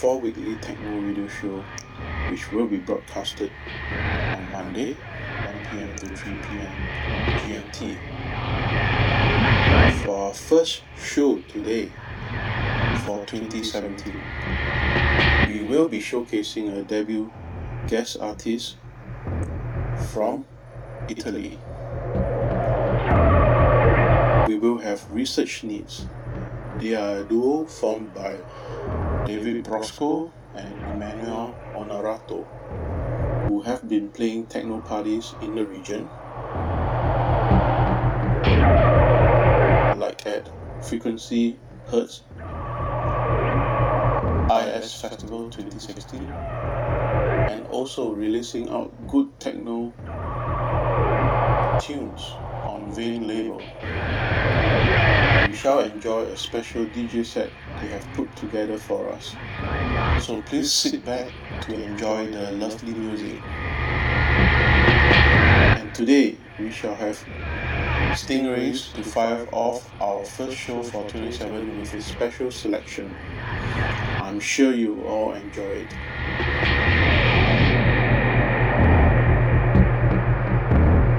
four weekly techno radio show, which will be broadcasted on Monday, 1 pm to 3 pm GMT. For our first show today, for 2017, we will be showcasing a debut guest artist from Italy. We will have research needs. They are a duo formed by David Brosco and Emmanuel Onorato, who have been playing techno parties in the region, like at Frequency Hertz IS Festival 2016, and also releasing out good techno tunes on Vein label. We shall enjoy a special DJ set they have put together for us. So please sit back to enjoy the lovely music. And today we shall have Stingrays to fire off our first show for 27 with a special selection. I'm sure you all enjoy it.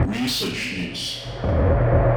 Research Needs.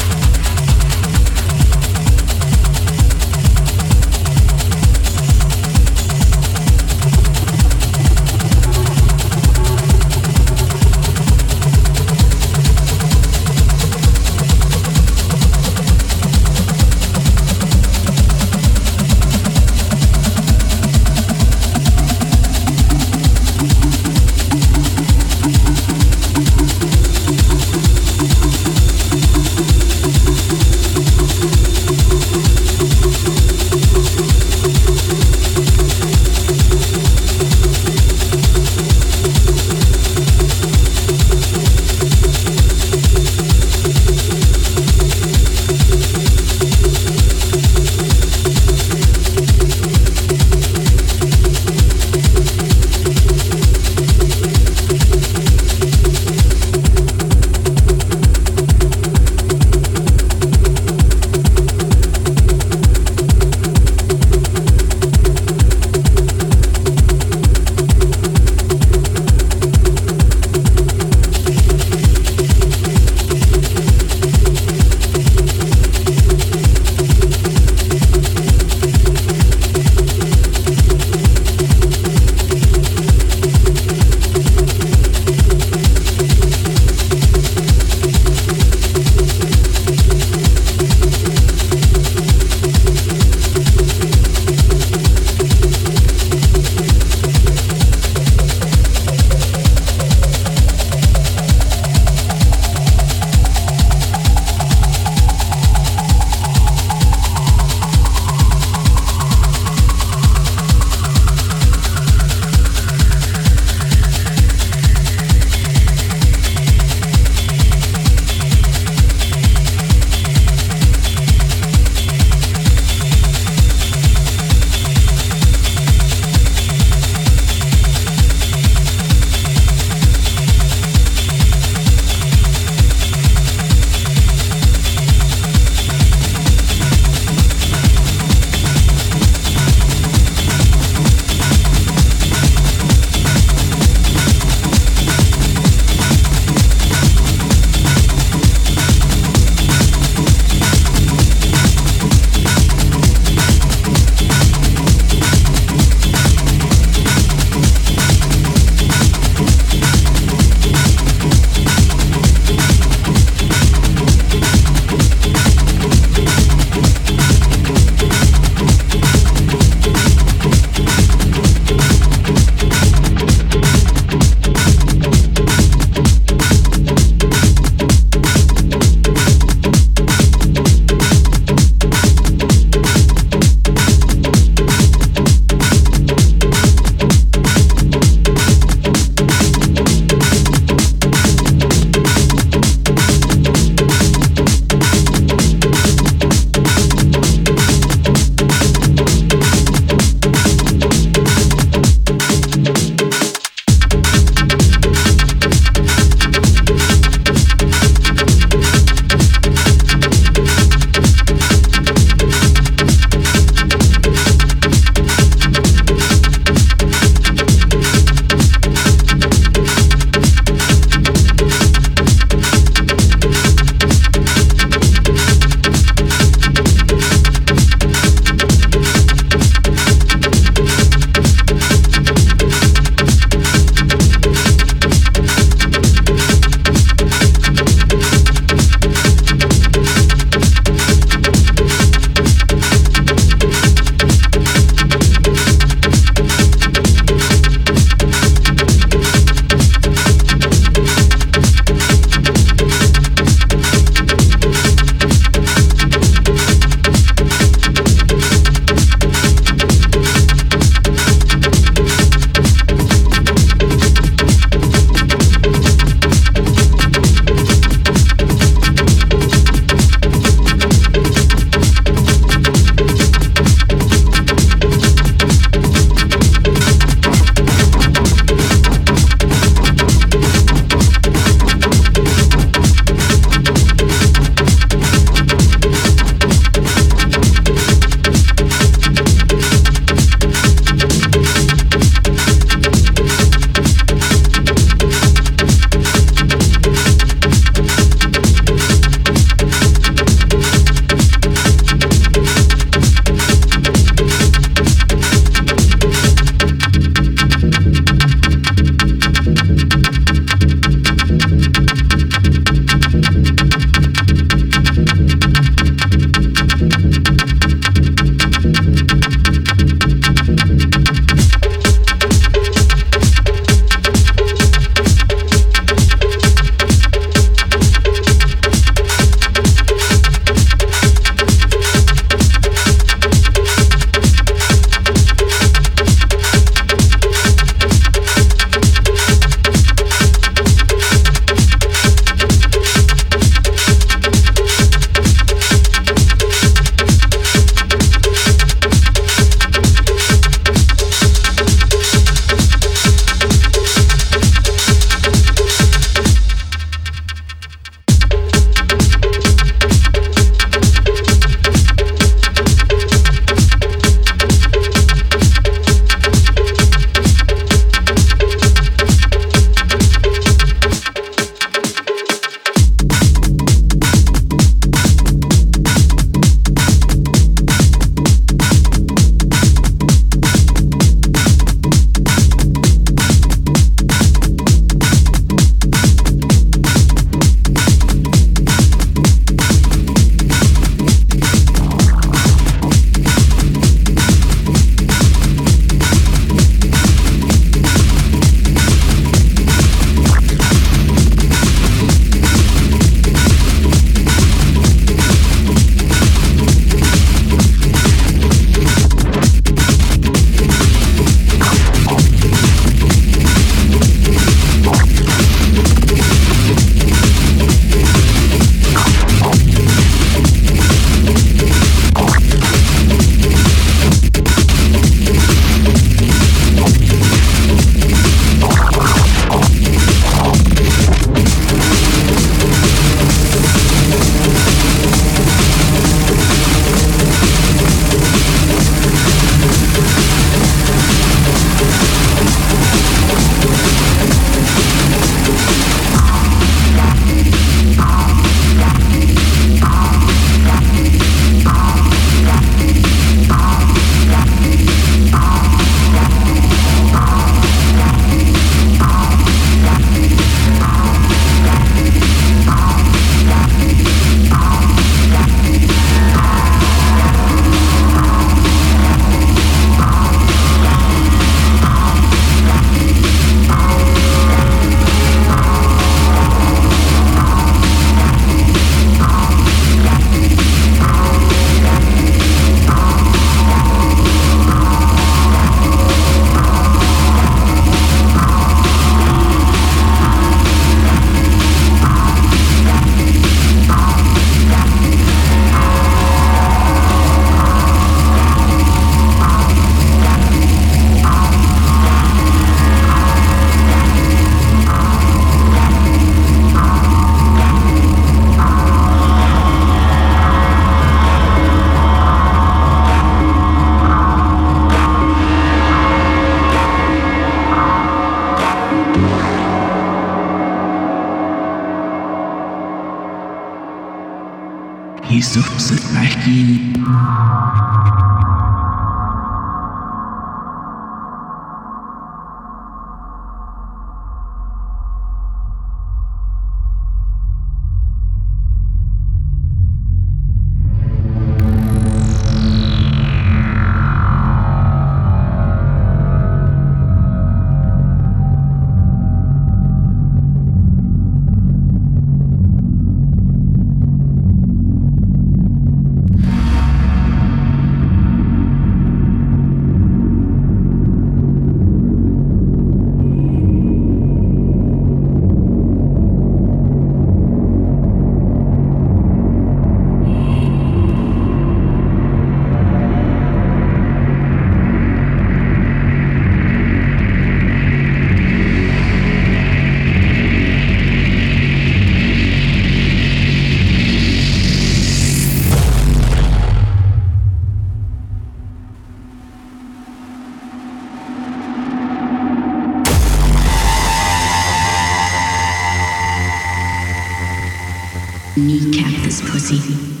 Kneecap this pussy.